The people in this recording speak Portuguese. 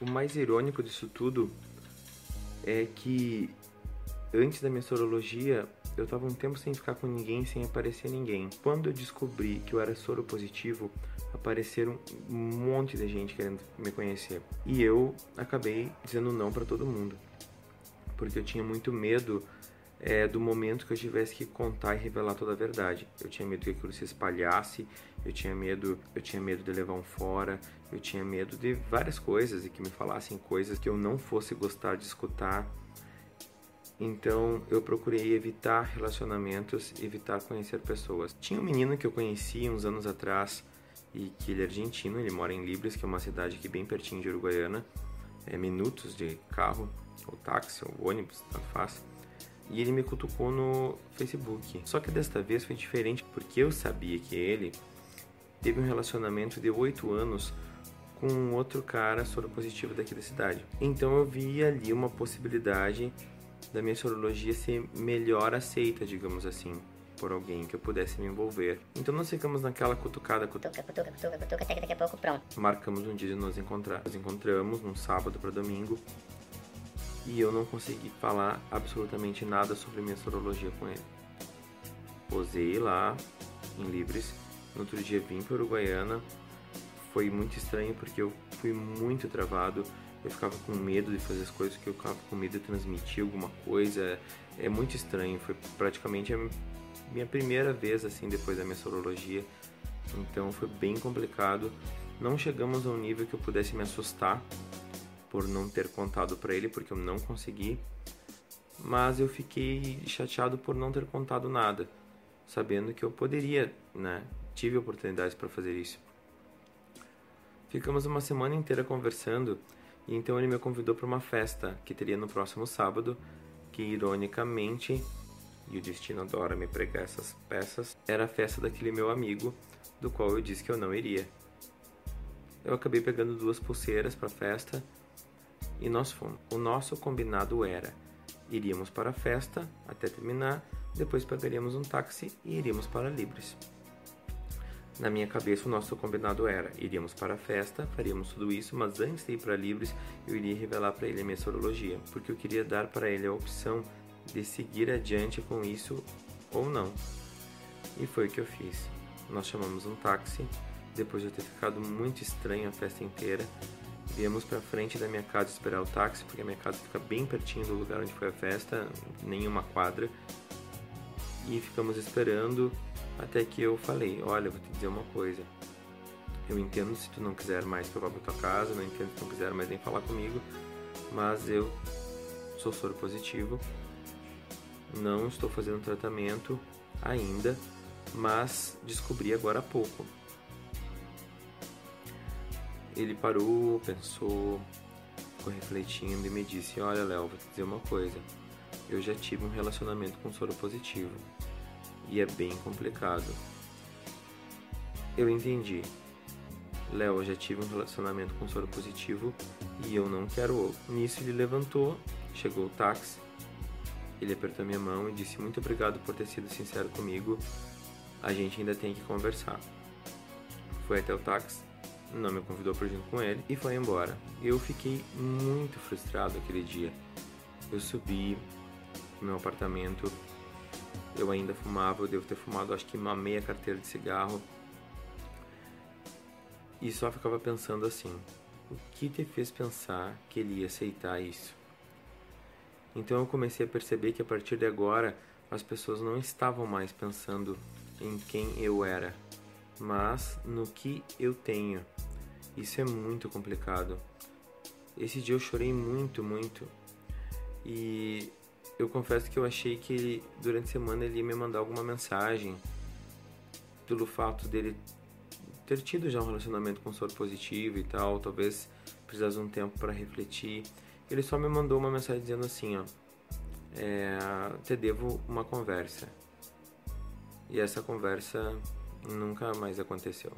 O mais irônico disso tudo é que antes da minha sorologia eu estava um tempo sem ficar com ninguém, sem aparecer ninguém. Quando eu descobri que eu era soro positivo, apareceram um monte de gente querendo me conhecer. E eu acabei dizendo não para todo mundo. Porque eu tinha muito medo é, do momento que eu tivesse que contar e revelar toda a verdade. Eu tinha medo que aquilo se espalhasse, eu tinha medo, eu tinha medo de levar um fora, eu tinha medo de várias coisas e que me falassem coisas que eu não fosse gostar de escutar. Então eu procurei evitar relacionamentos, evitar conhecer pessoas. Tinha um menino que eu conheci uns anos atrás e que ele é argentino, ele mora em Libres, que é uma cidade aqui bem pertinho de Uruguaiana, é minutos de carro, ou táxi, ou ônibus, tanto faz e ele me cutucou no Facebook. Só que desta vez foi diferente porque eu sabia que ele teve um relacionamento de oito anos com um outro cara soropositivo daqui da cidade. Então eu vi ali uma possibilidade da minha sorologia ser melhor aceita, digamos assim, por alguém que eu pudesse me envolver. Então nós ficamos naquela cutucada, cutuca, cutuca, cutuca, cutuca, até que daqui a pouco pronto. Marcamos um dia de nos encontrar. Nos encontramos num sábado para domingo e eu não consegui falar absolutamente nada sobre minha sorologia com ele. Posei lá em Libres, no outro dia vim para Uruguaiana. Foi muito estranho porque eu fui muito travado. Eu ficava com medo de fazer as coisas, que eu ficava com medo de transmitir alguma coisa. É muito estranho. Foi praticamente a minha primeira vez assim depois da minha sorologia. Então foi bem complicado. Não chegamos a um nível que eu pudesse me assustar por não ter contado para ele, porque eu não consegui. Mas eu fiquei chateado por não ter contado nada, sabendo que eu poderia, né? Tive oportunidades para fazer isso. Ficamos uma semana inteira conversando e então ele me convidou para uma festa que teria no próximo sábado, que ironicamente, e o destino adora me pregar essas peças, era a festa daquele meu amigo, do qual eu disse que eu não iria. Eu acabei pegando duas pulseiras para a festa e nós fomos. O nosso combinado era: iríamos para a festa até terminar, depois pegaríamos um táxi e iríamos para Libres. Na minha cabeça, o nosso combinado era: iríamos para a festa, faríamos tudo isso, mas antes de ir para Libres, eu iria revelar para ele a minha sorologia, porque eu queria dar para ele a opção de seguir adiante com isso ou não. E foi o que eu fiz. Nós chamamos um táxi, depois de ter ficado muito estranho a festa inteira, Viemos para frente da minha casa esperar o táxi, porque a minha casa fica bem pertinho do lugar onde foi a festa, nenhuma quadra. E ficamos esperando até que eu falei: Olha, vou te dizer uma coisa. Eu entendo se tu não quiser mais que eu vá para tua casa, não entendo se tu não quiser mais nem falar comigo, mas eu sou soro positivo, não estou fazendo tratamento ainda, mas descobri agora há pouco ele parou, pensou, ficou refletindo e me disse: Olha, Léo, vou te dizer uma coisa. Eu já tive um relacionamento com soro positivo e é bem complicado. Eu entendi. Léo, eu já tive um relacionamento com soro positivo e eu não quero outro. Nisso ele levantou, chegou o táxi, ele apertou minha mão e disse muito obrigado por ter sido sincero comigo. A gente ainda tem que conversar. Foi até o táxi, não me convidou para junto com ele e foi embora. Eu fiquei muito frustrado aquele dia. Eu subi no meu apartamento, eu ainda fumava, eu devo ter fumado acho que uma meia carteira de cigarro. E só ficava pensando assim: o que te fez pensar que ele ia aceitar isso? Então eu comecei a perceber que a partir de agora as pessoas não estavam mais pensando em quem eu era, mas no que eu tenho. Isso é muito complicado. Esse dia eu chorei muito, muito. E eu confesso que eu achei que ele, durante a semana ele ia me mandar alguma mensagem pelo fato dele ter tido já um relacionamento com soro positivo e tal, talvez precisasse um tempo para refletir. Ele só me mandou uma mensagem dizendo assim, ó, é, te devo uma conversa. E essa conversa nunca mais aconteceu.